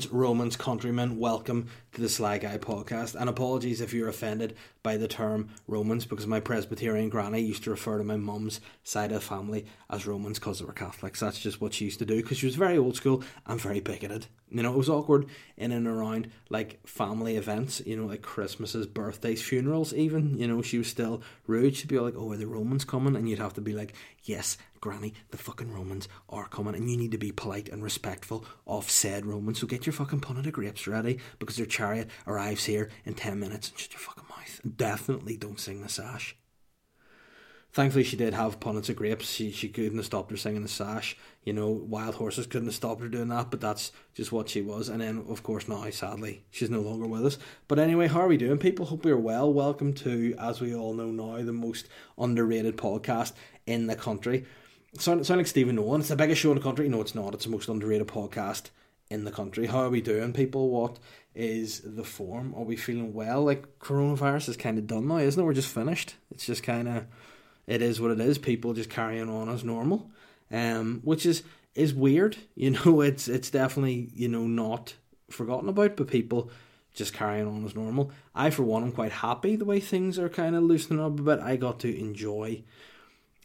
Friends, Romans, countrymen, welcome to the Sly Guy podcast. And apologies if you're offended by the term Romans, because my Presbyterian granny used to refer to my mum's side of the family as Romans because they were Catholics. That's just what she used to do because she was very old school and very bigoted. You know, it was awkward in and around like family events, you know, like Christmases, birthdays, funerals, even. You know, she was still rude. She'd be like, oh, are the Romans coming? And you'd have to be like, yes, Granny, the fucking Romans are coming, and you need to be polite and respectful of said Romans. So get your fucking punnet of grapes ready because their chariot arrives here in 10 minutes. And shut your fucking mouth. Definitely don't sing the sash. Thankfully, she did have punnets of grapes. She, she couldn't have stopped her singing the sash. You know, wild horses couldn't have stopped her doing that, but that's just what she was. And then, of course, now, sadly, she's no longer with us. But anyway, how are we doing, people? Hope we're well. Welcome to, as we all know now, the most underrated podcast in the country. Sound, sound like Stephen Nolan. It's the biggest show in the country. No, it's not. It's the most underrated podcast in the country. How are we doing, people? What is the form? Are we feeling well? Like coronavirus is kind of done now, isn't it? We're just finished. It's just kind of, it is what it is. People just carrying on as normal, um, which is is weird. You know, it's it's definitely you know not forgotten about, but people just carrying on as normal. I, for one, am quite happy the way things are kind of loosening up a bit. I got to enjoy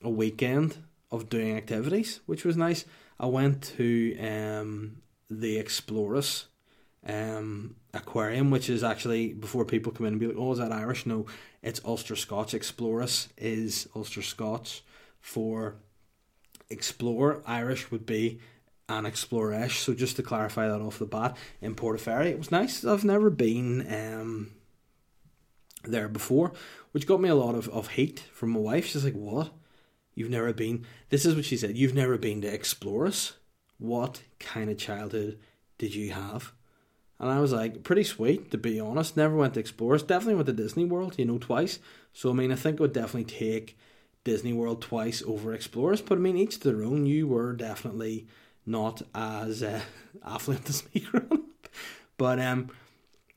a weekend of doing activities, which was nice. I went to um, the Exploris um, aquarium, which is actually before people come in and be like, "Oh, is that Irish?" No, it's Ulster Scotch. Exploris is Ulster Scotch for explore. Irish would be an exploresh. So just to clarify that off the bat, in Portaferry, it was nice. I've never been um, there before, which got me a lot of, of hate from my wife. She's like, "What? You've never been?" This is what she said. You've never been to Exploris. What kind of childhood did you have? And I was like, pretty sweet, to be honest. Never went to Exploris. Definitely went to Disney World, you know, twice. So, I mean, I think I would definitely take Disney World twice over Exploris. But, I mean, each to their own. You were definitely not as uh, affluent as me growing up. But, um,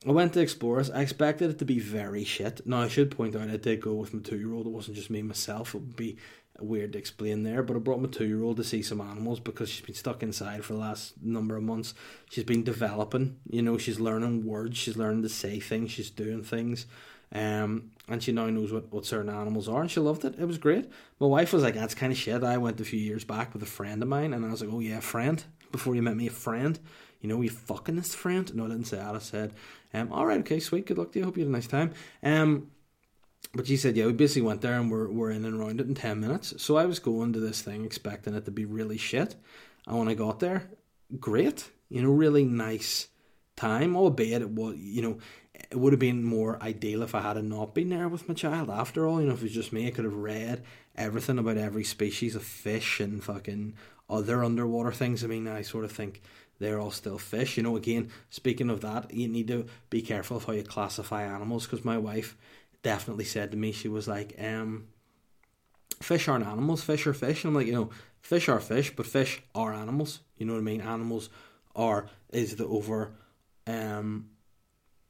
I went to Exploris. I expected it to be very shit. Now, I should point out I did go with my two year old. It wasn't just me myself. It would be weird to explain there, but I brought my two year old to see some animals because she's been stuck inside for the last number of months. She's been developing, you know, she's learning words, she's learning to say things, she's doing things. Um, and she now knows what, what certain animals are, and she loved it. It was great. My wife was like, "That's kind of shit." I went a few years back with a friend of mine, and I was like, "Oh yeah, friend." Before you met me, a friend. You know, you fucking this friend. No, I didn't say that. I said, um, "All right, okay, sweet. Good luck to you. Hope you had a nice time." Um, but she said, yeah, we basically went there and we're, we're in and around it in 10 minutes. So I was going to this thing expecting it to be really shit. And when I got there, great. You know, really nice time, albeit it was, you know, it would have been more ideal if I had not been there with my child. After all, you know, if it was just me, I could have read everything about every species of fish and fucking other underwater things. I mean, I sort of think they're all still fish. You know, again, speaking of that, you need to be careful of how you classify animals because my wife definitely said to me, she was like, um, fish aren't animals, fish are fish. And I'm like, you know, fish are fish, but fish are animals. You know what I mean? Animals are is the over um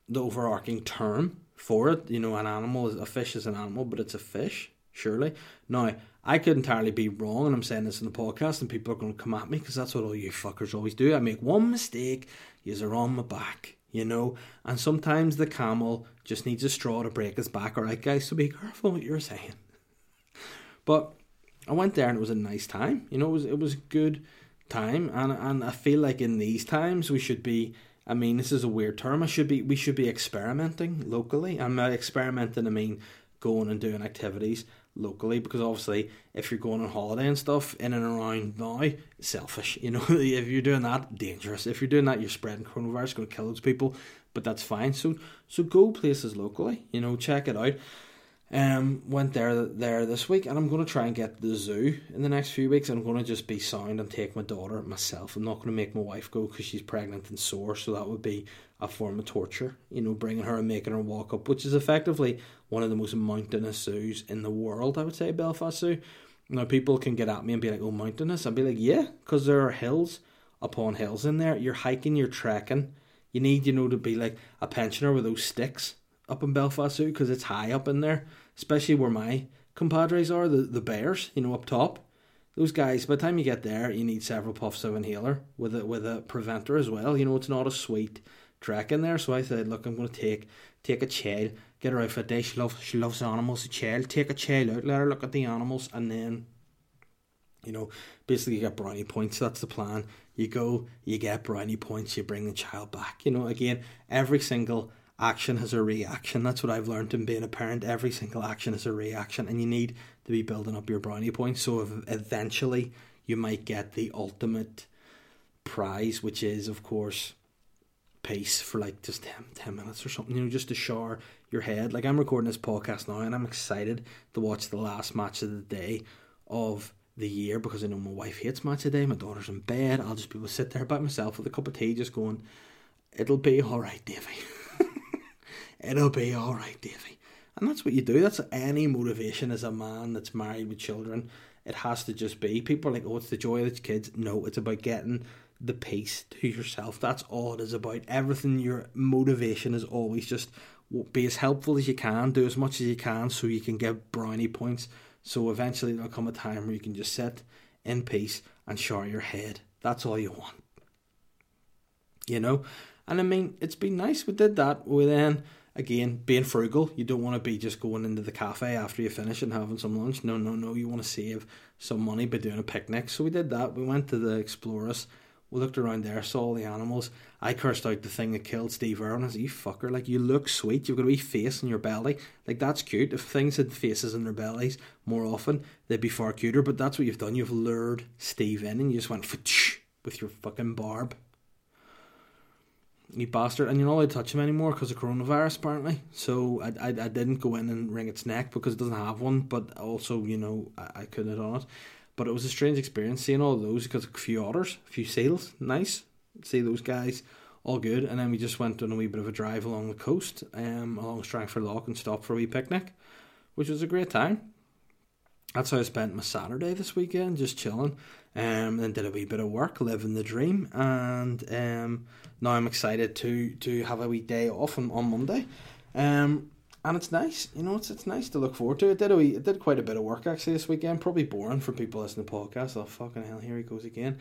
the overarching term for it. You know, an animal is a fish is an animal, but it's a fish, surely. Now, I could entirely be wrong, and I'm saying this in the podcast, and people are going to come at me because that's what all you fuckers always do. I make one mistake, you're on my back you know. And sometimes the camel just needs a straw to break his back. All right, guys, so be careful what you're saying. But I went there and it was a nice time. You know, it was it was a good time, and and I feel like in these times we should be. I mean, this is a weird term. I should be we should be experimenting locally. I'm experimenting. I mean, going and doing activities locally because obviously if you're going on holiday and stuff in and around now selfish you know? If you're doing that dangerous. If you're doing that you're spreading coronavirus going to kill those people but that's fine. So so go places locally you know check it out um went there there this week and I'm going to try and get the zoo in the next few weeks I'm going to just be sound and take my daughter myself I'm not going to make my wife go because she's pregnant and sore so that would be a form of torture you know bringing her and making her walk up which is effectively one of the most mountainous zoos in the world, I would say, Belfast Zoo. Now, people can get at me and be like, oh, mountainous. I'd be like, yeah, because there are hills upon hills in there. You're hiking, you're trekking. You need, you know, to be like a pensioner with those sticks up in Belfast Zoo because it's high up in there, especially where my compadres are, the, the bears, you know, up top. those guys. By the time you get there, you need several puffs of inhaler with a with a preventer as well. You know, it's not a sweet trek in there. So I said, look, I'm going to take take a child, get her out for a day. She loves she loves animals. A child, take a child out, let her look at the animals, and then you know, basically you get brownie points. That's the plan. You go, you get brownie points, you bring the child back. You know, again, every single action has a reaction. That's what I've learned in being a parent. Every single action is a reaction, and you need to be building up your brownie points. So eventually, you might get the ultimate prize, which is, of course, pace for like just 10, 10 minutes or something, you know, just to shower your head. Like, I'm recording this podcast now, and I'm excited to watch the last match of the day of the year because I know my wife hates match of day. My daughter's in bed. I'll just be able to sit there by myself with a cup of tea, just going, "It'll be all right, Davy." it'll be all right, Davy. And that's what you do. That's any motivation as a man that's married with children. It has to just be. People are like, oh, it's the joy of the kids. No, it's about getting the peace to yourself. That's all it is about. Everything, your motivation is always just be as helpful as you can, do as much as you can so you can get brownie points. So eventually there'll come a time where you can just sit in peace and shower your head. That's all you want. You know? And I mean, it's been nice. We did that. We then again, being frugal, you don't want to be just going into the cafe after you finish and having some lunch. No, no, no. You want to save some money by doing a picnic. So we did that. We went to the Exploris. We looked around there, saw all the animals. I cursed out the thing that killed Steve Irwin. I said, You fucker, like, you look sweet. You've got a wee face in your belly. Like, that's cute. If things had faces in their bellies more often, they'd be far cuter. But that's what you've done. You've lured Steve in and you just went with your fucking barb you bastard, and you're not allowed to touch him anymore because of coronavirus, apparently. So I, I, I didn't go in and wring its neck because it doesn't have one, but also, you know, I, I couldn't have done it. But it was a strange experience seeing all those because a few otters, a few seals, nice. See those guys, all good. And then we just went on a wee bit of a drive along the coast, um, along Strangford Lough, and stopped for a wee picnic, which was a great time. That's how I spent my Saturday this weekend, just chilling. Um, then did a wee bit of work, living the dream, and um, now I'm excited to to have a wee day off on, on Monday. Um, and it's nice, you know, it's it's nice to look forward to. It did a wee, it did quite a bit of work actually this weekend. Probably boring for people listening to podcasts. Oh fucking hell, here he goes again.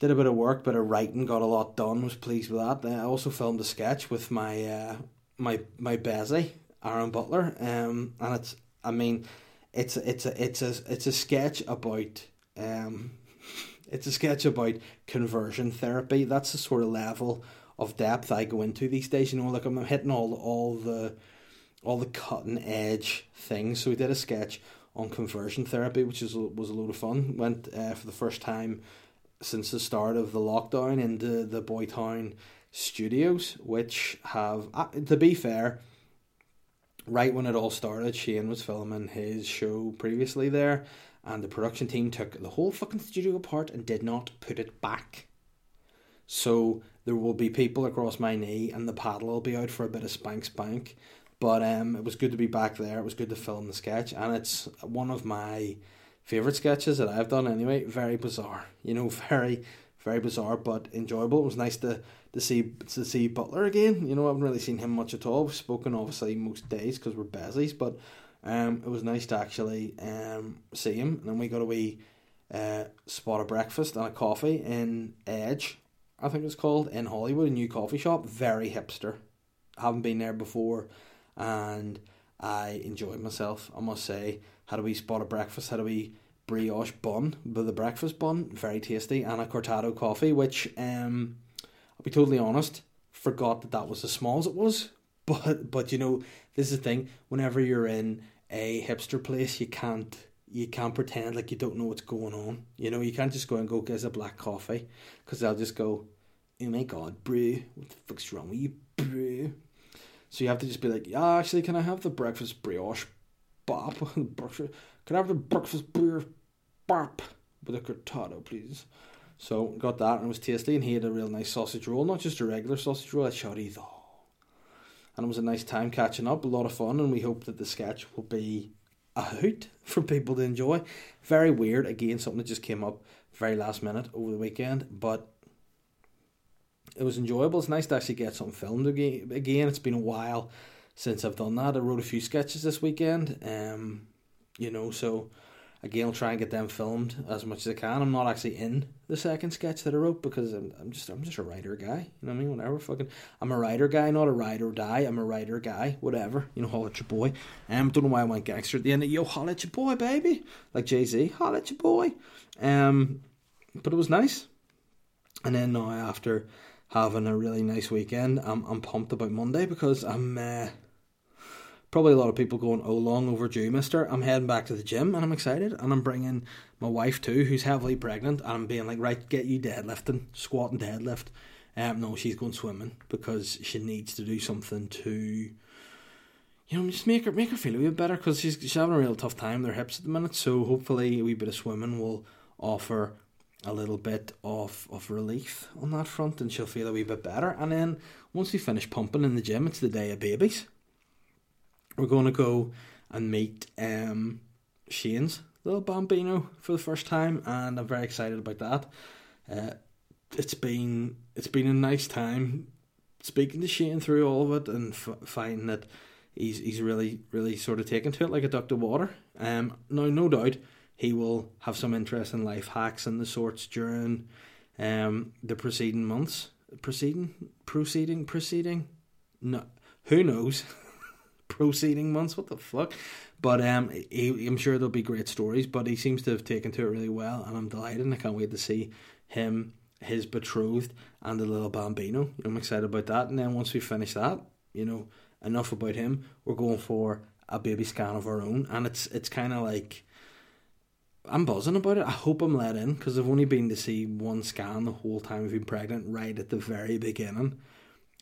Did a bit of work, bit of writing, got a lot done. Was pleased with that. I also filmed a sketch with my uh, my my Bezzy, Aaron Butler. Um, and it's I mean, it's it's a it's a it's a sketch about um it's a sketch about conversion therapy. That's the sort of level of depth I go into these days. You know, like I'm hitting all all the all the cutting edge things. So we did a sketch on conversion therapy, which is was a load of fun. Went uh, for the first time since the start of the lockdown into the Boytown studios, which have, uh, to be fair, right when it all started, Shane was filming his show previously there, and the production team took the whole fucking studio apart and did not put it back. So there will be people across my knee, and the paddle will be out for a bit of spank spank. But um, it was good to be back there. It was good to film the sketch, and it's one of my favorite sketches that I've done. Anyway, very bizarre, you know, very very bizarre but enjoyable. It was nice to to see to see Butler again. You know, I haven't really seen him much at all. We've spoken obviously most days because we're busy, but um, it was nice to actually um, see him. And then we got a wee uh, spot of breakfast and a coffee in Edge, I think it's called, in Holywood, a new coffee shop. Very hipster. Haven't been there before, and I enjoyed myself, I must say. Had a wee spot of breakfast, had a wee brioche bun with a breakfast bun, very tasty, and a cortado coffee, which, um, I'll be totally honest, forgot that that was as small as it was. But, but you know, this is the thing, whenever you're in a hipster place, you can't you can't pretend like you don't know what's going on. You know, you can't just go and go get a black coffee because they'll just go, "Oh my god, brew! What the fuck's wrong with you, brew?" So you have to just be like, "Yeah, actually, can I have the breakfast brioche bop? can I have the breakfast brioche bop with a cortado, please?" So got that and it was tasty, and he had a real nice sausage roll, not just a regular sausage roll, a chorizo and it was a nice time catching up, a lot of fun, and we hope that the sketch will be a hoot for people to enjoy. Very weird, again, something that just came up very last minute over the weekend, but it was enjoyable. It's nice to actually get something filmed again. It's been a while since I've done that. I wrote a few sketches this weekend, um, you know, so again, I'll try and get them filmed as much as I can. I'm not actually in the second sketch that I wrote because I'm, I'm just I'm just a writer guy. You know what I mean? Whatever, fucking, I'm a writer guy, not a ride or die. I'm a writer guy. Whatever, you know, holla at your boy. Um, don't know why I went gangster at the end. Of, Yo, holla at your boy, baby, like Jay Z. Holla at your boy. Um, but it was nice. And then now after having a really nice weekend, I'm I'm pumped about Monday because I'm. Uh, probably a lot of people going, oh, long overdue, mister. I'm heading back to the gym and I'm excited. And I'm bringing my wife too, who's heavily pregnant. And I'm being like, right, get you deadlifting, squat and deadlift. Um, no, she's going swimming because she needs to do something to, you know, just make her make her feel a bit better because she's, she's having a real tough time her hips at the minute. So hopefully, a wee bit of swimming will offer a little bit of, of relief on that front and she'll feel a wee bit better. And then once we finish pumping in the gym, it's the day of babies we're going to go and meet um, Shane's little bambino for the first time, and I'm very excited about that. Uh, it's been it's been a nice time speaking to Shane through all of it and f- finding that he's he's really really sort of taken to it like a duck to water. Um, now no doubt he will have some interest in life hacks and the sorts during um the preceding months. Proceeding, proceeding, proceeding. No, who knows. proceeding months. What the fuck? But um, he, I'm sure there'll be great stories. But he seems to have taken to it really well, and I'm delighted. And I can't wait to see him, his betrothed, and the little bambino. I'm excited about that. And then once we finish that, you know, enough about him. We're going for a baby scan of our own, and it's it's kind of like. I'm buzzing about it. I hope I'm let in because I've only been to see one scan the whole time I've been pregnant, right at the very beginning.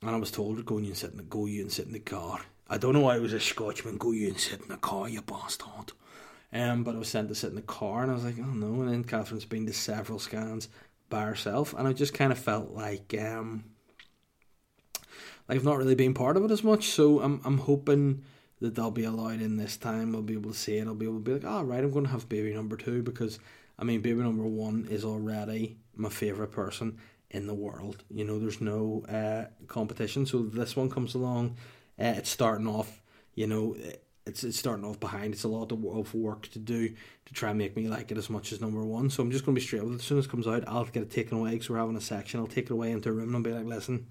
And I was told to go and sit in the go you and sit in the car. I don't know why I was a Scotchman. Go you and sit in the car, you bastard. Um, but I was sent to sit in the car, and I was like, oh no. And then Catherine's been to several scans by herself, and I just kind of felt like um, like I've not really been part of it as much. So I'm I'm hoping that they'll be allowed in this time. I'll be able to see it. I'll be able to be like, oh right, I'm going to have baby number two because I mean, baby number one is already my favorite person in the world. You know, there's no uh, competition. So this one comes along uh, it's starting off, you know, it's it's starting off behind. It's a lot of work to do to try and make me like it as much as number one. So I'm just going to be straight with it. As soon as it comes out, I'll get it taken away because we're having a section. I'll take it away into a room and I'll be like, listen,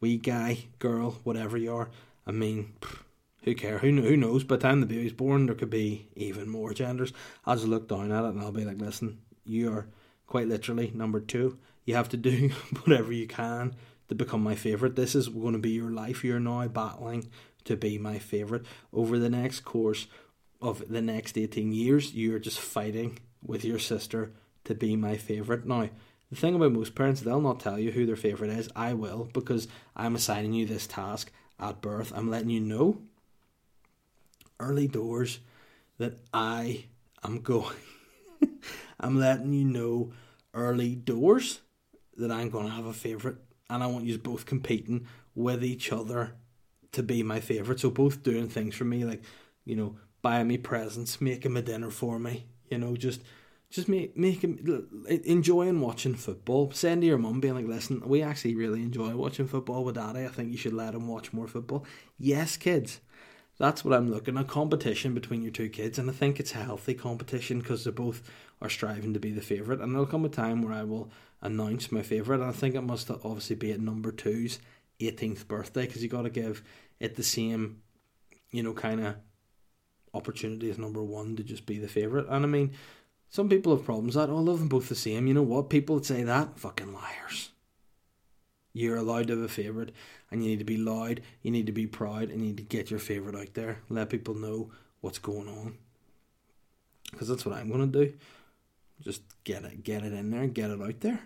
we guy, girl, whatever you are. I mean, who care? Who who knows? By the time the baby's born, there could be even more genders. I'll just look down at it and I'll be like, listen, you are quite literally number two. You have to do whatever you can to become my favourite. This is going to be your life. You're now battling to be my favourite. Over the next course of the next 18 years, you're just fighting with your sister to be my favourite. Now, the thing about most parents, they'll not tell you who their favourite is. I will, because I'm assigning you this task at birth. I'm letting you know early doors that I am going. I'm letting you know early doors that I'm going to have a favourite and I want you both competing with each other to be my favourite. So both doing things for me, like you know, buying me presents, making me dinner for me, you know, just just make making enjoying watching football. Send to your mum, being like, "Listen, we actually really enjoy watching football with Daddy. I think you should let him watch more football." Yes, kids. That's what I'm looking at competition between your two kids, and I think it's a healthy competition because they both are striving to be the favourite. And there'll come a time where I will announce my favourite. And I think it must obviously be at number two's 18th birthday because you got to give it the same, you know, kind of opportunity as number one to just be the favourite. And I mean, some people have problems that, oh, I love them both the same. You know what? People that say that, fucking liars. You're allowed to have a favourite and you need to be loud, you need to be proud, and you need to get your favourite out there. Let people know what's going on. Because that's what I'm going to do. Just get it, get it in there get it out there.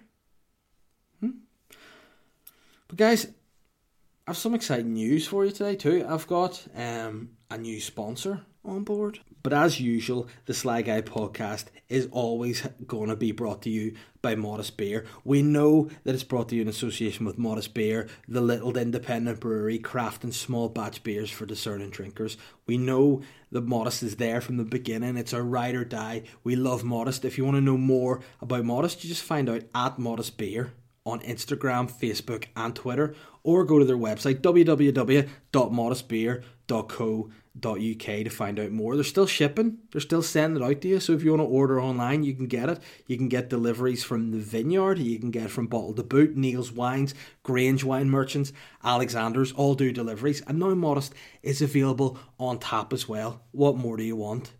But guys, I have some exciting news for you today too. I've got um, a new sponsor on board. But as usual, the Sly Guy podcast is always going to be brought to you by Modest Beer. We know that it's brought to you in association with Modest Beer, the little independent brewery crafting small batch beers for discerning drinkers. We know that Modest is there from the beginning. It's a ride or die. We love Modest. If you want to know more about Modest, you just find out at Modest Beer on Instagram, Facebook, and Twitter, or go to their website www.modestbeer.co.uk to find out more. They're still shipping, they're still sending it out to you. So if you want to order online, you can get it. You can get deliveries from the vineyard, you can get from Bottle to Boot, Neil's Wines, Grange Wine Merchants, Alexander's, all do deliveries. And now Modest is available on tap as well. What more do you want?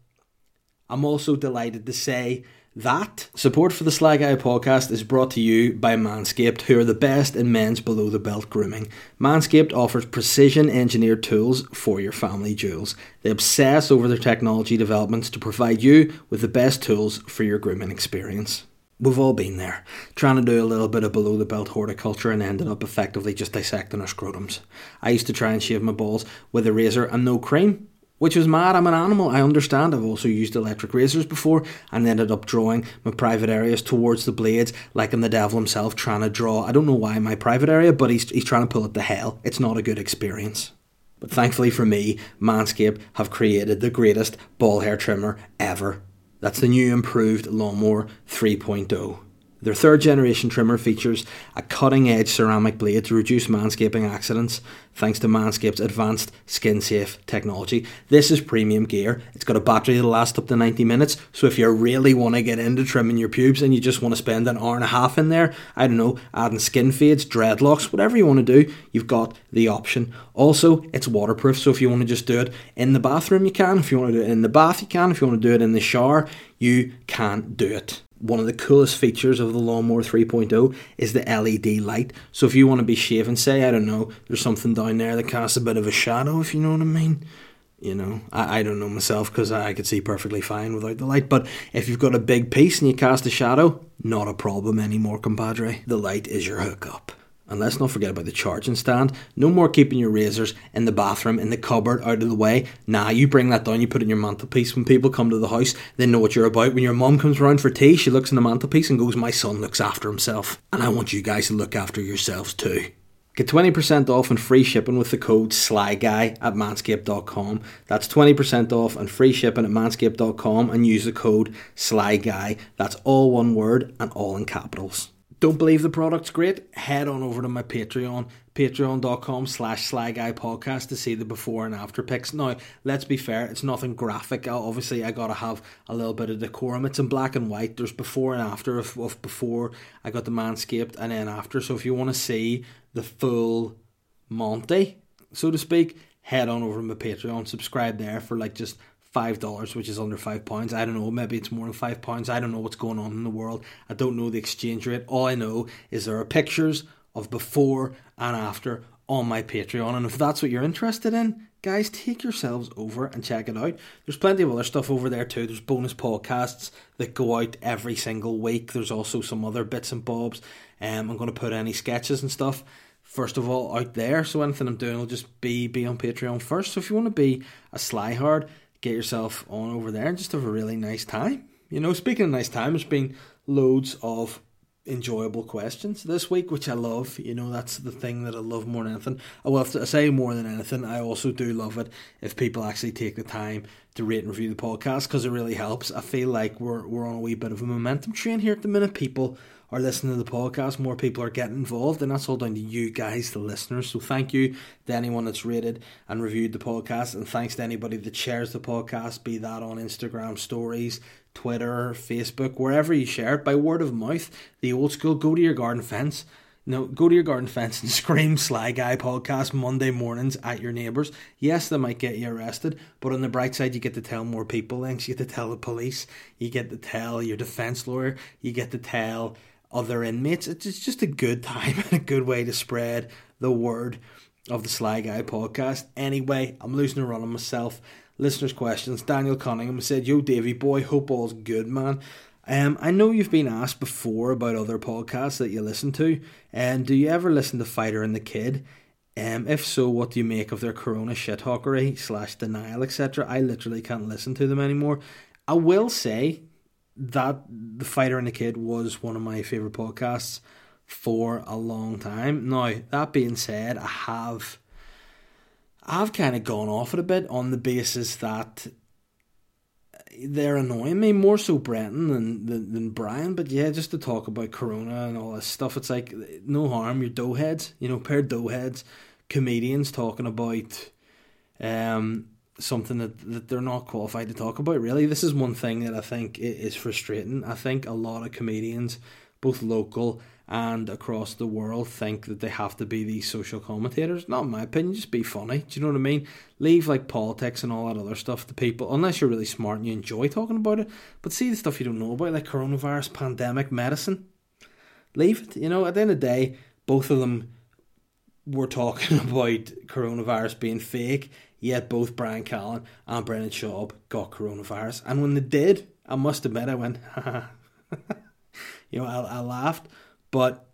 I'm also delighted to say that support for the Sly Guy podcast is brought to you by Manscaped, who are the best in men's below the belt grooming. Manscaped offers precision engineered tools for your family jewels. They obsess over their technology developments to provide you with the best tools for your grooming experience. We've all been there, trying to do a little bit of below the belt horticulture and ended up effectively just dissecting our scrotums. I used to try and shave my balls with a razor and no cream, which was mad. I'm an animal. I understand. I've also used electric razors before and ended up drawing my private areas towards the blades, like I'm the devil himself trying to draw. I don't know why my private area, but he's, he's trying to pull it to hell. It's not a good experience. But thankfully for me, Manscaped have created the greatest ball hair trimmer ever. That's the new improved Lawnmower 3.0. Their third generation trimmer features a cutting edge ceramic blade to reduce manscaping accidents thanks to Manscaped's advanced skin safe technology. This is premium gear. It's got a battery that'll last up to 90 minutes. So if you really want to get into trimming your pubes and you just want to spend an hour and a half in there, I don't know, adding skin fades, dreadlocks, whatever you want to do, you've got the option. Also, it's waterproof. So if you want to just do it in the bathroom, you can. If you want to do it in the bath, you can. If you want to do it in the shower, you can do it one of the coolest features of the Lawnmower 3.0 is the LED light. So if you want to be shaving, say, I don't know, there's something down there that casts a bit of a shadow, if you know what I mean. You know, I, I don't know myself because I, I could see perfectly fine without the light. But if you've got a big piece and you cast a shadow, not a problem anymore, compadre. The light is your hookup. And let's not forget about the charging stand. No more keeping your razors in the bathroom, in the cupboard, out of the way. Nah, you bring that down, you put it in your mantelpiece. When people come to the house, they know what you're about. When your mum comes around for tea, she looks in the mantelpiece and goes, My son looks after himself. And I want you guys to look after yourselves too. Get 20% off and free shipping with the code SLYGUY at manscaped.com. That's 20% off and free shipping at manscaped.com and use the code SLYGUY. That's all one word and all in capitals don't believe the product's great, head on over to my Patreon, patreon.com slash podcast to see the before and after pics. Now, let's be fair, it's nothing graphic. Obviously, I gotta have a little bit of decorum. It's in black and white. There's before and after of, of before I got the Manscaped and then after. So if you want to see the full Monty, so to speak, head on over to my Patreon, subscribe there for like just five dollars, which is under five pounds. I don't know, maybe it's more than five pounds. I don't know what's going on in the world. I don't know the exchange rate. All I know is there are pictures of before and after on my Patreon. And if that's what you're interested in, guys, take yourselves over and check it out. There's plenty of other stuff over there too. There's bonus podcasts that go out every single week. There's also some other bits and bobs. Um, I'm going to put any sketches and stuff first of all out there. So anything I'm doing will just be be on Patreon first. So if you want to be a sly hard, get yourself on over there and just have a really nice time. You know, speaking of nice time, there's been loads of enjoyable questions this week, which I love. You know, that's the thing that I love more than anything. I will have to say more than anything, I also do love it if people actually take the time to rate and review the podcast because it really helps. I feel like we're we're on a wee bit of a momentum train here at the minute. People are listening to the podcast, more people are getting involved, and that's all down to you guys, the listeners. So thank you to anyone that's rated and reviewed the podcast, and thanks to anybody that shares the podcast, be that on Instagram stories, Twitter, Facebook, wherever you share it by word of mouth. The old school, go to your garden fence. No, go to your garden fence and scream Sly Guy podcast Monday mornings at your neighbours. Yes, they might get you arrested, but on the bright side, you get to tell more people things. You get to tell the police, you get to tell your defence lawyer, you get to tell other inmates. It's just a good time and a good way to spread the word of the Sly Guy podcast. Anyway, I'm losing a run on myself. Listeners' questions. Daniel Cunningham said, Yo, Davy boy, hope all's good, man. Um, I know you've been asked before about other podcasts that you listen to, and do you ever listen to Fighter and the Kid? Um, if so, what do you make of their Corona shithawkery slash denial, etc.? I literally can't listen to them anymore. I will say that the fighter and the kid was one of my favorite podcasts for a long time. Now that being said, I have I've kind of gone off it a bit on the basis that they're annoying me more so Brendan than, than, than Brian. But yeah, just to talk about Corona and all this stuff, it's like no harm. You're doughheads, you know, pair doughheads, comedians talking about um something that, that they're not qualified to talk about. Really, this is one thing that I think is frustrating. I think a lot of comedians, both local and across the world think that they have to be these social commentators. Not in my opinion, just be funny. Do you know what I mean? Leave like politics and all that other stuff to people, unless you're really smart and you enjoy talking about it. But see the stuff you don't know about, like coronavirus, pandemic, medicine. Leave it. You know, at the end of the day, both of them were talking about coronavirus being fake, yet both Bryan Callen and Brendan Schaub got coronavirus. And when they did, I must admit, I went, you know, I, I laughed but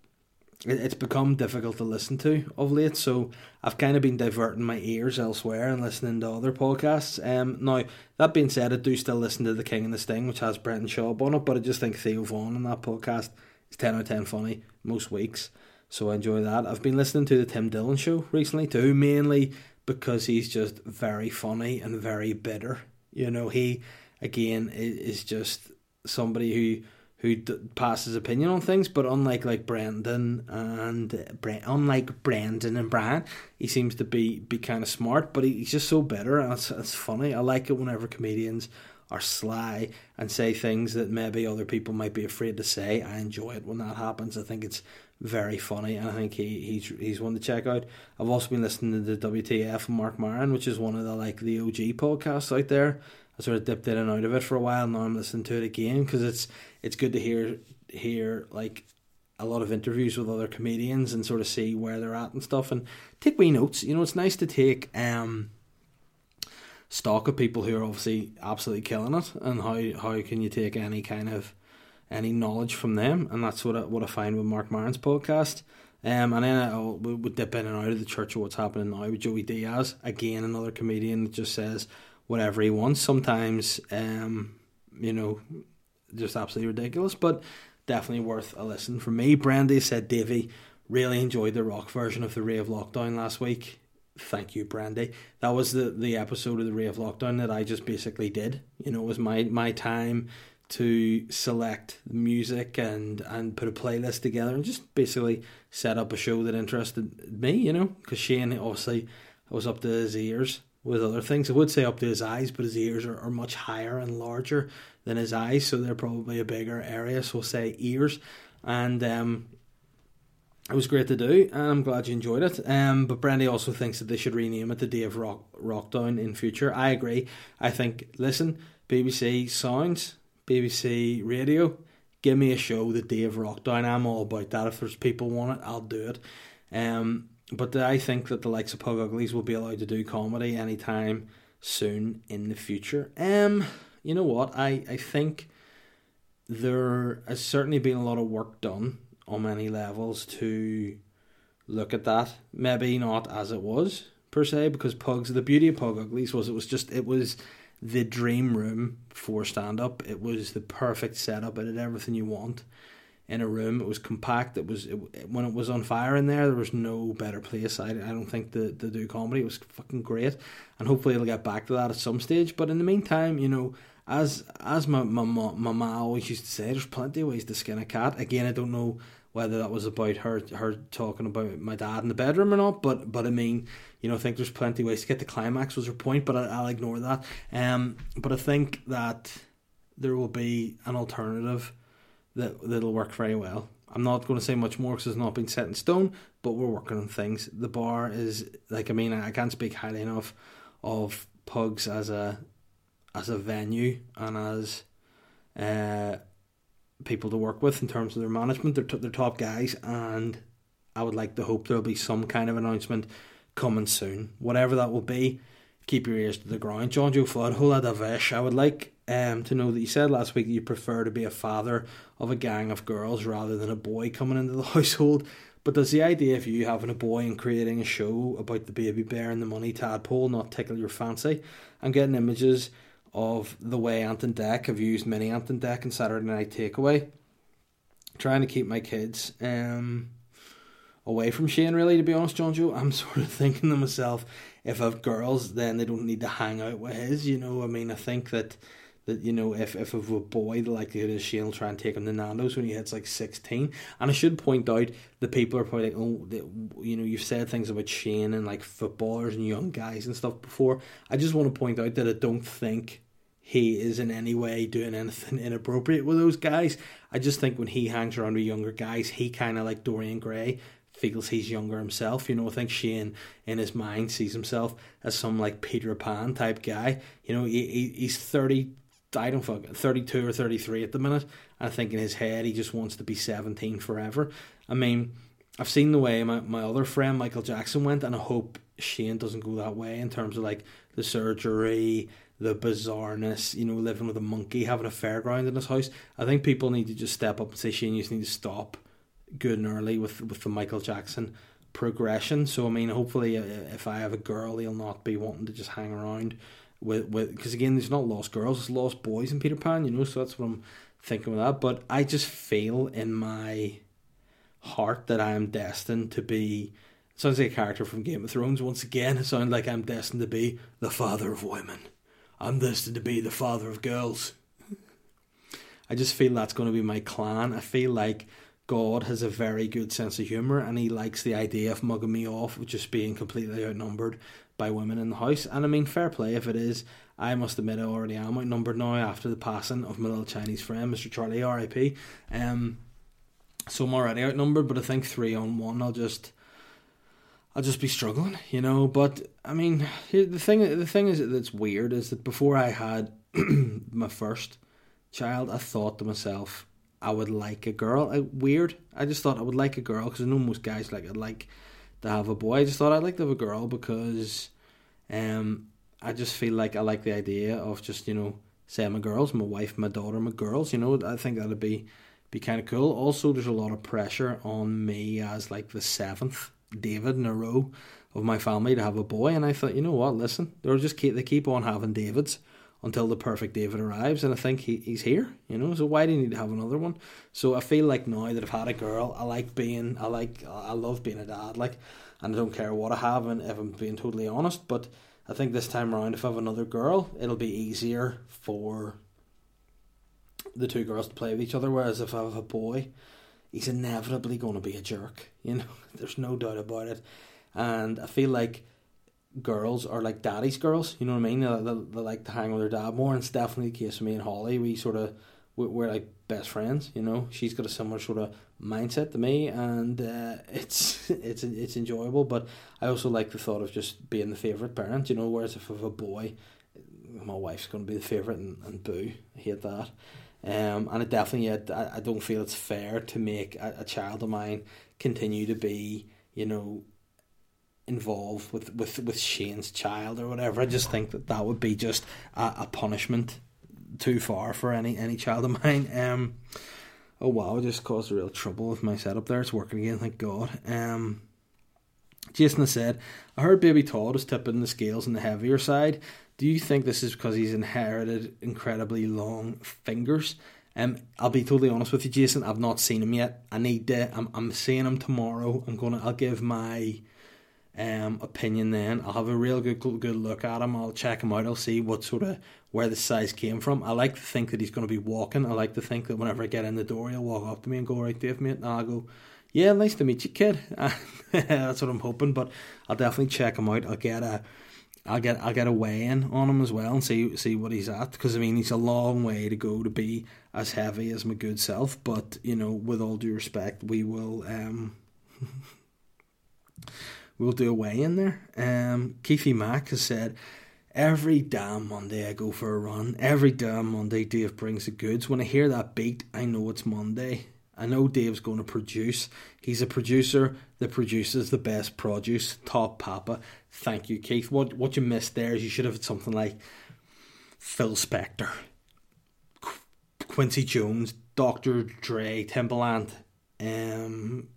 it's become difficult to listen to of late. So I've kind of been diverting my ears elsewhere and listening to other podcasts. Um, now that being said, I do still listen to the King and the Sting, which has Brendan Schaub on it. But I just think Theo Von on that podcast is ten out of ten funny most weeks. So I enjoy that. I've been listening to the Tim Dillon show recently too, mainly because he's just very funny and very bitter. You know, he again is just somebody who who passes opinion on things, but unlike like Brendan and unlike Brendan and Bryan, he seems to be be kind of smart, but he's just so bitter, and it's, it's funny. I like it whenever comedians are sly and say things that maybe other people might be afraid to say. I enjoy it when that happens. I think it's very funny, and I think he he's he's one to check out. I've also been listening to the WTF and Marc Maron, which is one of the like the OG podcasts out there. I sort of dipped in and out of it for a while. Now I'm listening to it again because it's it's good to hear hear like a lot of interviews with other comedians and sort of see where they're at and stuff and take wee notes. You know, it's nice to take um stock of people who are obviously absolutely killing it and how how can you take any kind of any knowledge from them and that's what I, what I find with Marc Maron's podcast. Um, and then I, we would dip in and out of the church of what's happening now with Joey Diaz. Again, another comedian that just says whatever he wants. Sometimes, um, you know, just absolutely ridiculous, but definitely worth a listen. For me, Brandy said Davey really enjoyed the rock version of the Ray of Lockdown last week. Thank you, Brandy. That was the, the episode of the Ray of Lockdown that I just basically did. You know, it was my, my time to select music and and put a playlist together and just basically set up a show that interested me, you know, because Shane obviously was up to his ears with other things. I would say up to his eyes, but his ears are, are much higher and larger than his eyes, so they're probably a bigger area. So we'll say ears, and um, it was great to do, and I'm glad you enjoyed it. Um, but Brandy also thinks that they should rename it the Day of Rock Rockdown in future. I agree. I think listen, BBC Sounds, BBC Radio, give me a show the Day of Rockdown. I'm all about that. If there's people want it, I'll do it. Um, but I think that the likes of Pug Uglies will be allowed to do comedy anytime soon in the future. Um, you know what? I, I think there has certainly been a lot of work done on many levels to look at that. Maybe not as it was per se, because Pugs the beauty of Pug Uglies was it was just it was the dream room for stand up. It was the perfect setup. It had everything you want in a room. It was compact. It was it, when it was on fire in there. There was no better place. I, I don't think to, to do comedy. It was fucking great, and hopefully it'll get back to that at some stage. But in the meantime, you know, as as my my my, ma always used to say, there's plenty of ways to skin a cat. Again, I don't know whether that was about her her talking about my dad in the bedroom or not. But but I mean, you know, I think there's plenty of ways to get the climax was her point. But I, will ignore that. Um, but I think that there will be an alternative that that'll work very well. I'm not going to say much more because it's not been set in stone, but we're working on things. The bar is like I mean I can't speak highly enough of Pugs as a as a venue and as uh, people to work with in terms of their management. They're t- top guys, and I would like to hope there'll be some kind of announcement coming soon. Whatever that will be, keep your ears to the ground. John Joe Flood, hola da vish. I would like um, to know that you said last week that you prefer to be a father of a gang of girls rather than a boy coming into the household. But does the idea of you having a boy and creating a show about the baby bear and the money tadpole not tickle your fancy? I'm getting images of the way Ant and Dec have used mini Ant and Dec and Saturday Night Takeaway. Trying to keep my kids um, away from Shane, really, to be honest, John Joe. I'm sort of thinking to myself, if I've girls, then they don't need to hang out with his. You know, I mean, I think that that you know if if of a boy the likelihood is Shane will try and take him to Nando's when he hits like sixteen. And I should point out the people are probably like, oh, the, you know, you've said things about Shane and like footballers and young guys and stuff before. I just want to point out that I don't think he is in any way doing anything inappropriate with those guys. I just think when he hangs around with younger guys, he kind of like Dorian Gray feels he's younger himself. You know, I think Shane in his mind sees himself as some like Peter Pan type guy. You know, he, he he's thirty I don't fuck 32 or 33 at the minute. I think in his head he just wants to be 17 forever. I mean, I've seen the way my, my other friend Michael Jackson went, and I hope Shane doesn't go that way in terms of like the surgery, the bizarreness, you know, living with a monkey, having a fairground in his house. I think people need to just step up and say, Shane, you just need to stop good and early with, with the Michael Jackson progression. So, I mean, hopefully, uh, if I have a girl, he'll not be wanting to just hang around with with because again, there's not lost girls, it's lost boys in Peter Pan, you know. So that's what I'm thinking with that. But I just feel in my heart that I am destined to be. Sounds like a character from Game of Thrones once again. It sounds like I'm destined to be the father of women. I'm destined to be the father of girls. I just feel that's going to be my clan. I feel like God has a very good sense of humour and he likes the idea of mugging me off with just being completely outnumbered by women in the house. And I mean, fair play if it is. I must admit, I already am outnumbered now after the passing of my little Chinese friend, Mr. Charlie R.I.P. Um, so I'm already outnumbered, but I think three on one, I'll just, I'll just be struggling, you know. But I mean, the thing, the thing is that's weird is that before I had my first child, I thought to myself, I would like a girl. I, weird. I just thought I would like a girl because I know most guys like I'd like to have a boy. I just thought I'd like to have a girl because um, I just feel like I like the idea of just, you know, say my girls, my wife, my daughter, my girls, you know, I think that'd be be kind of cool. Also, there's a lot of pressure on me as like the seventh David in a row of my family to have a boy, and I thought, you know what, listen, they'll just keep they keep on having Davids until the perfect David arrives, and I think he, he's here, you know. So why do you need to have another one? So I feel like now that I've had a girl, I like being, I like, I love being a dad, like, and I don't care what I have, and if I'm being totally honest. But I think this time around, if I have another girl, it'll be easier for the two girls to play with each other. Whereas if I have a boy, he's inevitably going to be a jerk. You know, there's no doubt about it. And I feel like girls are like daddy's girls. You know what I mean? They, they, they like to hang with their dad more. And it's definitely the case for me and Holly. We sort of we're, we're like best friends. You know, she's got a similar sort of mindset to me, and uh, it's it's it's enjoyable. But I also like the thought of just being the favorite parent. You know, whereas if have a boy, my wife's going to be the favorite, and, and boo, I hate that. Um, and it definitely, I, I don't feel it's fair to make a, a child of mine continue to be, you know, involved with, with, with Shane's child or whatever. I just think that that would be just a, a punishment too far for any any child of mine. Um, oh wow, I just caused real trouble with my setup there. It's working again, thank God. Um, Jason said, I heard Baby Todd is tipping the scales on the heavier side. Do you think this is because he's inherited incredibly long fingers? Um, I'll be totally honest with you, Jason. I've not seen him yet. I need to. I'm, I'm seeing him tomorrow. I'm gonna. I'll give my um, opinion then. I'll have a real good good look at him. I'll check him out. I'll see what sort of where the size came from. I like to think that he's to be walking. I like to think that whenever I get in the door, he'll walk up to me and go right Dave, mate, and I'll go, yeah, nice to meet you, kid. That's what I'm hoping. But I'll definitely check him out. I'll get a. I'll get I'll get a weigh in on him as well and see see what he's at because I mean he's a long way to go to be as heavy as my good self but you know with all due respect we will um we'll do a weigh in there. Um, Keithy Mack has said, Every damn Monday I go for a run. Every damn Monday Dave brings the goods. When I hear that beat, I know it's Monday. I know Dave's going to produce. He's a producer that produces the best produce. Top Papa. Thank you, Keith. What what you missed there is you should have had something like Phil Spector, Qu- Quincy Jones, Dr. Dre, Timbaland, um,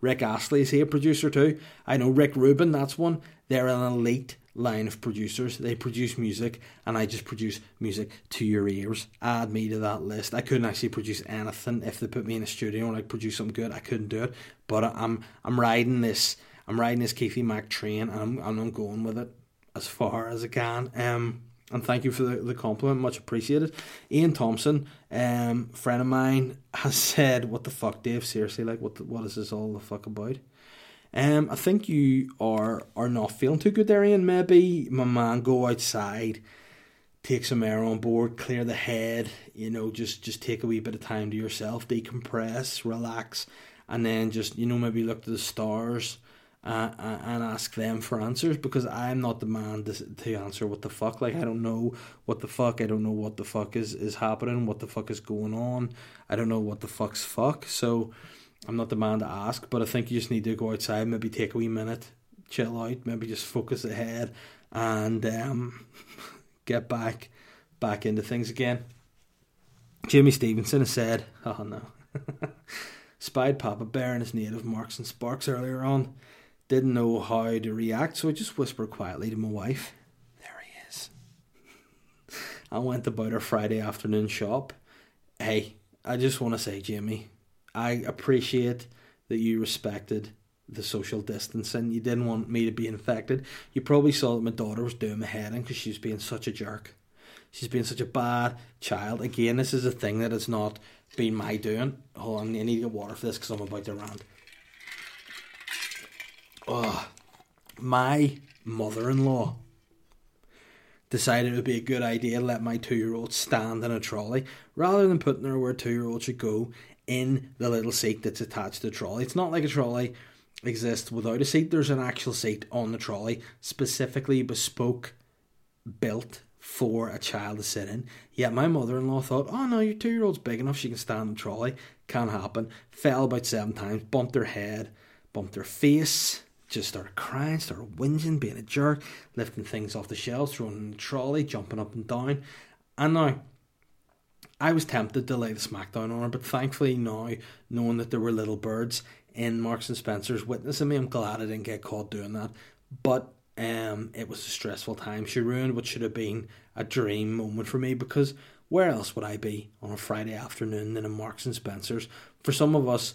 Rick Astley is he a producer too? I know Rick Rubin, that's one. They're an elite line of producers. They produce music, and I just produce music to your ears. Add me to that list. I couldn't actually produce anything if they put me in a studio and like produce something good. I couldn't do it. But I'm I'm riding this. I'm riding this Keithy Mac train, and I'm and I'm going with it as far as I can. Um, and thank you for the, the compliment, much appreciated. Ian Thompson, um, friend of mine, has said, "What the fuck, Dave? Seriously, like, what the, what is this all the fuck about?" Um, I think you are are not feeling too good there. Maybe my man go outside, take some air on board, clear the head. You know, just just take a wee bit of time to yourself, decompress, relax, and then just you know maybe look to the stars uh, and ask them for answers because I'm not the man to, to answer what the fuck. Like I don't know what the fuck. I don't know what the fuck is is happening. What the fuck is going on. I don't know what the fuck's fuck. So I'm not the man to ask. But I think you just need to go outside, maybe take a wee minute, chill out, maybe just focus ahead, and um, get back back into things again. Jimmy Stevenson has said, "Oh no." Spied Papa Bear and his native Marks and Sparks earlier on didn't know how to react, so I just whispered quietly to my wife, There he is. I went about our Friday afternoon shop. Hey, I just want to say, Jamie, I appreciate that you respected the social distancing. You didn't want me to be infected. You probably saw that my daughter was doing my heading because she was being such a jerk. She's being such a bad child. Again, this is a thing that has not been my doing. Hold on, I need to get water for this because I'm about to rant oh, my mother in law decided it would be a good idea to let my two year old stand in a trolley rather than putting her where two year old should go in the little seat that's attached to the trolley. It's not like a trolley exists without a seat, there's an actual seat on the trolley, specifically bespoke, built for a child to sit in. Yet my mother in law thought, oh no, your two year old's big enough, she can stand in the trolley. Can't happen. Fell about seven times, bumped her head, bumped her face, just started crying, started whinging, being a jerk, lifting things off the shelves, throwing in the trolley, jumping up and down. And now, I was tempted to lay the smackdown on her, but thankfully now, knowing that there were little birds in Marks and Spencer's witnessing me, I'm glad I didn't get caught doing that. But um, it was a stressful time. She ruined what should have been a dream moment for me because where else would I be on a Friday afternoon than in Marks and Spencer's? For some of us,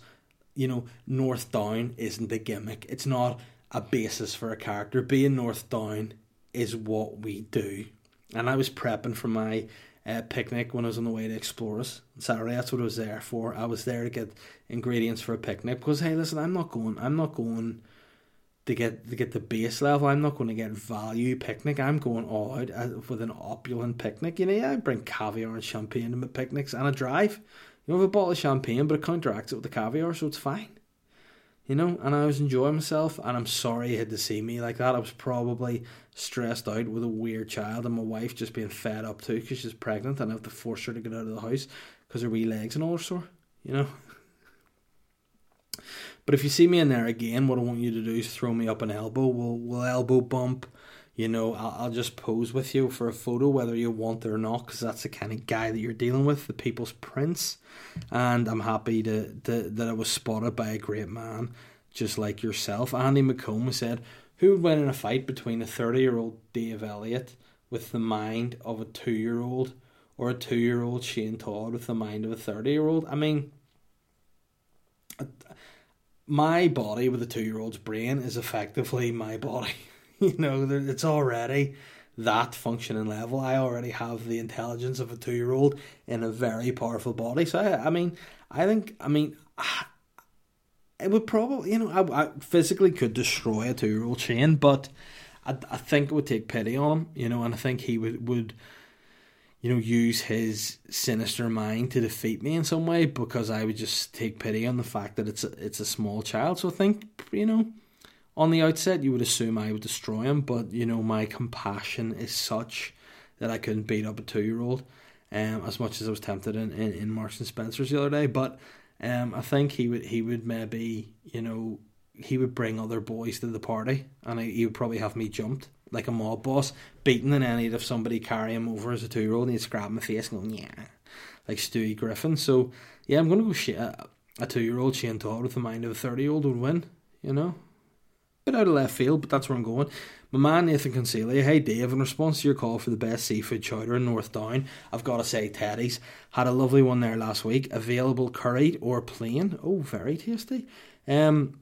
you know, North Down isn't a gimmick. It's not a basis for a character. Being North Down is what we do. And I was prepping for my uh, picnic when I was on the way to Exploris Saturday. That's what I was there for. I was there to get ingredients for a picnic because hey, listen, I'm not going. I'm not going to get to get the base level. I'm not going to get value picnic. I'm going all out uh, with an opulent picnic. You know, yeah, I bring caviar and champagne to my picnics and a drive. You know, have a bottle of champagne, but it counteracts it with the caviar, so it's fine. You know, and I was enjoying myself, and I'm sorry you had to see me like that. I was probably stressed out with a weird child, and my wife just being fed up too because she's pregnant, and I have to force her to get out of the house because her wee legs and all are sore. You know. But if you see me in there again, what I want you to do is throw me up an elbow. We'll we'll elbow bump you know, I'll, I'll just pose with you for a photo, whether you want it or not, because that's the kind of guy that you're dealing with, the people's prince. And I'm happy to, to that I was spotted by a great man, just like yourself. Andy McComb said, "Who would win in a fight between a 30 year old Dave Elliott with the mind of a two year old, or a two year old Shane Todd with the mind of a 30 year old?" I mean. My body with a two year old's brain is effectively my body. you know, it's already that functioning level. I already have the intelligence of a two year old in a very powerful body. So, I, I mean, I think, I mean, it would probably, you know, I, I physically could destroy a two year old Shane, but I, I think it would take pity on him, you know, and I think he would, would, you know, use his sinister mind to defeat me in some way because I would just take pity on the fact that it's a, it's a small child. So I think, you know, on the outset, you would assume I would destroy him, but you know my compassion is such that I couldn't beat up a two year old. Um, as much as I was tempted in, in, in Marks and Spencers the other day, but um, I think he would he would maybe you know he would bring other boys to the party, and he would probably have me jumped like a mob boss, beaten, and then have somebody carry him over as a two year old, and he'd scrap my face and go yeah, like Stewie Griffin. So yeah, I'm gonna go sh- a, two year old Shane Todd with the mind of a thirty year old would win. You know, bit out of left field, but that's where I'm going. My man Nathan Concealia, hey Dave, in response to your call for the best seafood chowder in North Down, I've got to say Teddy's had a lovely one there last week. Available curried or plain. Oh, very tasty. Um,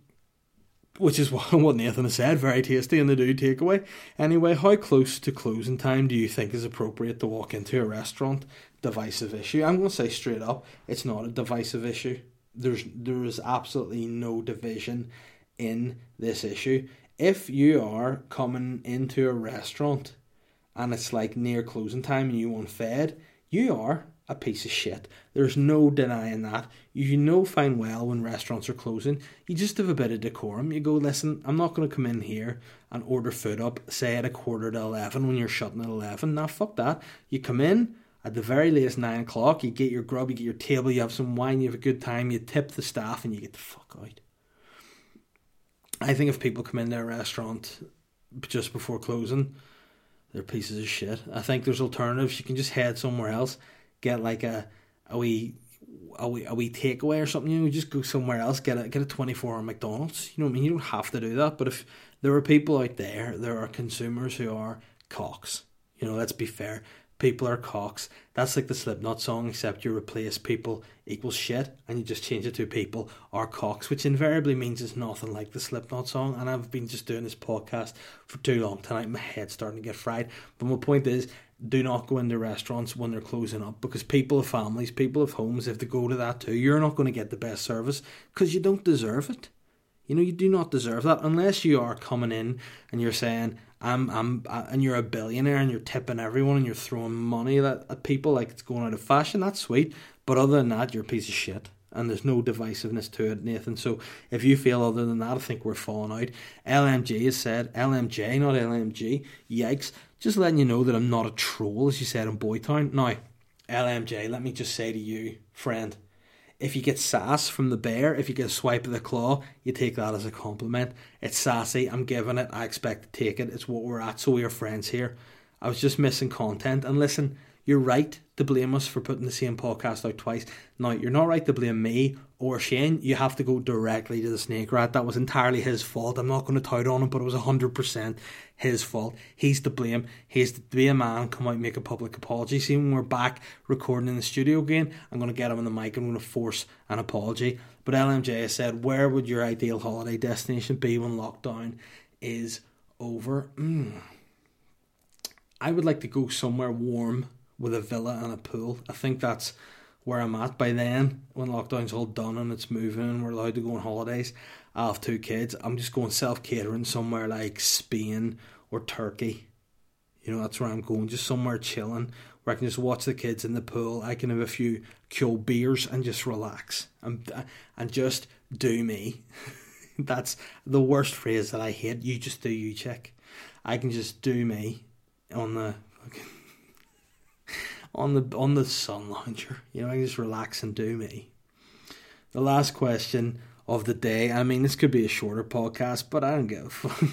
which is what, what Nathan has said, very tasty, and they do takeaway. Anyway, how close to closing time do you think is appropriate to walk into a restaurant? Divisive issue. I'm going to say straight up, it's not a divisive issue. There's there is absolutely no division in this issue. If you are coming into a restaurant and it's like near closing time and you want fed, you are a piece of shit. There's no denying that. You know fine well when restaurants are closing, you just have a bit of decorum. You go, listen, I'm not going to come in here and order food up, say at a quarter to 11 when you're shutting at 11. Now, fuck that. You come in at the very latest 9 o'clock, you get your grub, you get your table, you have some wine, you have a good time, you tip the staff, and you get the fuck out. I think if people come into a restaurant just before closing, they're pieces of shit. I think there's alternatives. You can just head somewhere else get like a a wee a wee, a wee takeaway or something. You know, just go somewhere else, get a get a twenty four hour McDonald's. You know what I mean? You don't have to do that. But if there are people out there, there are consumers who are cocks. You know, let's be fair people are cocks. That's like the Slipknot song, except you replace people equals shit and you just change it to people are cocks, which invariably means it's nothing like the Slipknot song. And I've been just doing this podcast for too long tonight. My head's starting to get fried. But my point is, do not go into restaurants when they're closing up because people have families, people have homes. If they go to that too, you're not going to get the best service because you don't deserve it. You know, you do not deserve that unless you are coming in and you're saying, I'm, I'm, uh, and you're a billionaire and you're tipping everyone and you're throwing money at, at people like it's going out of fashion. That's sweet. But other than that, you're a piece of shit. And there's no divisiveness to it, Nathan. So if you feel other than that, I think we're falling out. LMG has said, LMJ, not LMG. Yikes. Just letting you know that I'm not a troll, as you said in Boytown. Now, LMJ, let me just say to you, friend, if you get sass from the bear, if you get a swipe of the claw, you take that as a compliment. It's sassy. I'm giving it. I expect to take it. It's what we're at. So we are friends here. I was just missing content. And listen, you're right to blame us for putting the same podcast out twice. Now, you're not right to blame me or Shane. You have to go directly to the snake rat. That was entirely his fault. I'm not going to tout on him, but it was 100% his fault. He's to blame. He's to be a man, come out and make a public apology. See, when we're back recording in the studio again, I'm going to get him on the mic. And I'm going to force an apology. But LMJ has said, Where would your ideal holiday destination be when lockdown is over? Mm. I would like to go somewhere warm with a villa and a pool. I think that's where I'm at by then. When lockdown's all done and it's moving and we're allowed to go on holidays, I have two kids. I'm just going self catering somewhere like Spain or Turkey. You know, that's where I'm going. Just somewhere chilling where I can just watch the kids in the pool. I can have a few cold beers and just relax and and just do me. that's the worst phrase that I hate. You just do you, chick. I can just do me on the on the on the sun lounger. You know, I just relax and do me. The last question of the day. I mean, this could be a shorter podcast, but I don't give a fuck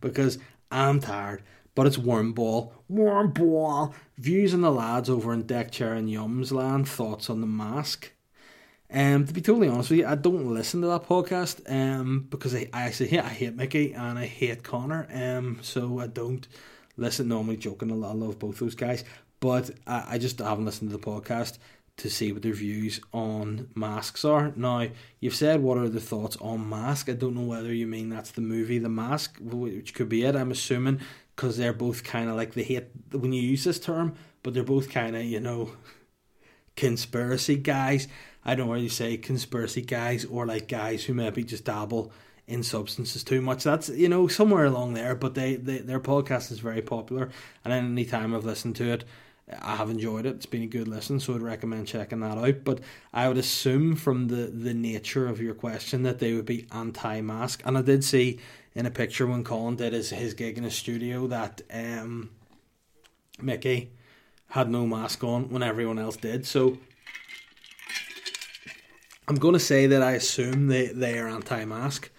because I'm tired. But it's warm ball, warm ball. Views on the lads over in deck chair and Yums land. Thoughts on the mask. Um, to be totally honest with you, I don't listen to that podcast um, because I, I actually hate I hate Mickey and I hate Connor. Um, so I don't listen. Normally joking, I love both those guys, but I, I just haven't listened to the podcast to see what their views on masks are. Now, you've said what are the thoughts on mask. I don't know whether you mean that's the movie The Mask, which could be it. I'm assuming because they're both kind of like they hate when you use this term, but they're both kind of you know conspiracy guys. I don't you say conspiracy guys or like guys who maybe just dabble in substances too much. That's you know somewhere along there. But they, they their podcast is very popular, and any time I've listened to it I have enjoyed it. It's been a good listen, so I'd recommend checking that out. But I would assume from the, the nature of your question that they would be anti mask. And I did see in a picture when Colin did his, his gig in a studio that um, Mickey had no mask on when everyone else did. So I'm going to say that I assume they, they are anti mask.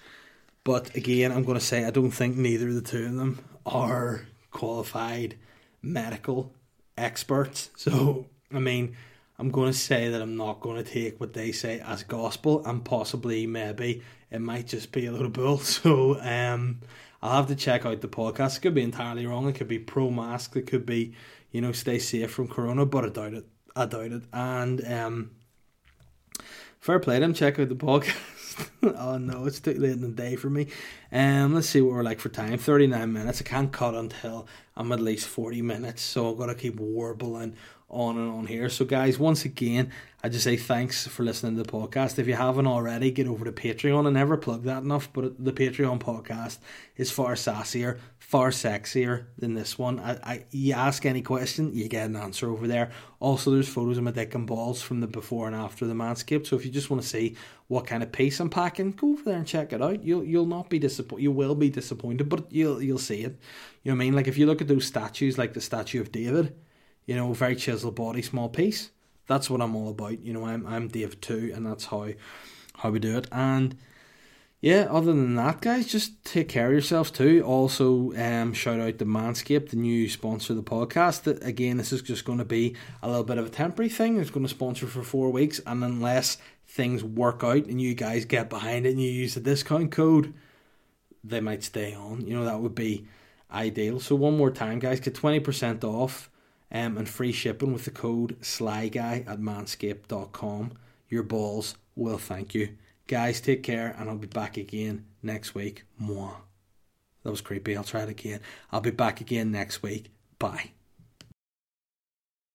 But again, I'm going to say I don't think neither of the two of them are qualified medical experts. So, I mean, I'm going to say that I'm not going to take what they say as gospel, and possibly, maybe, it might just be a little bull. So, um, I'll have to check out the podcast. It could be entirely wrong. It could be pro mask. It could be, you know, stay safe from corona, but I doubt it. I doubt it. And, um, fair play to them. Check out the podcast. oh no, it's too late in the day for me. Um, let's see what we're like for time. Thirty nine minutes. I can't cut until I'm at least forty minutes, so I've got to keep warbling on and on here. So, guys, once again, I just say thanks for listening to the podcast. If you haven't already, get over to Patreon. I never plug that enough, but the Patreon podcast is far sassier, far sexier than this one. I, I you ask any question, you get an answer over there. Also, there's photos of my dick and balls from the before and after the Manscaped. So if you just want to see what kind of pace I'm packing, go over there and check it out. You'll you'll not be disappointed. You will be disappointed, but you'll you'll see it. You know what I mean? Like if you look at those statues, like the statue of David you know, very chiseled body, small piece. That's what I'm all about. You know, I'm I'm Dave too, and that's how how we do it. And yeah, other than that, guys, just take care of yourselves too. Also, um, shout out to Manscaped, the new sponsor of the podcast. That again, this is just going to be a little bit of a temporary thing. It's going to sponsor for four weeks, and unless things work out and you guys get behind it and you use the discount code, they might stay on. You know, that would be ideal. So one more time, guys, get twenty percent off um, and free shipping with the code SLYGUY at manscaped.com. Your balls will thank you. Guys, take care, and I'll be back again next week. Moi. That was creepy. I'll try it again. I'll be back again next week. Bye.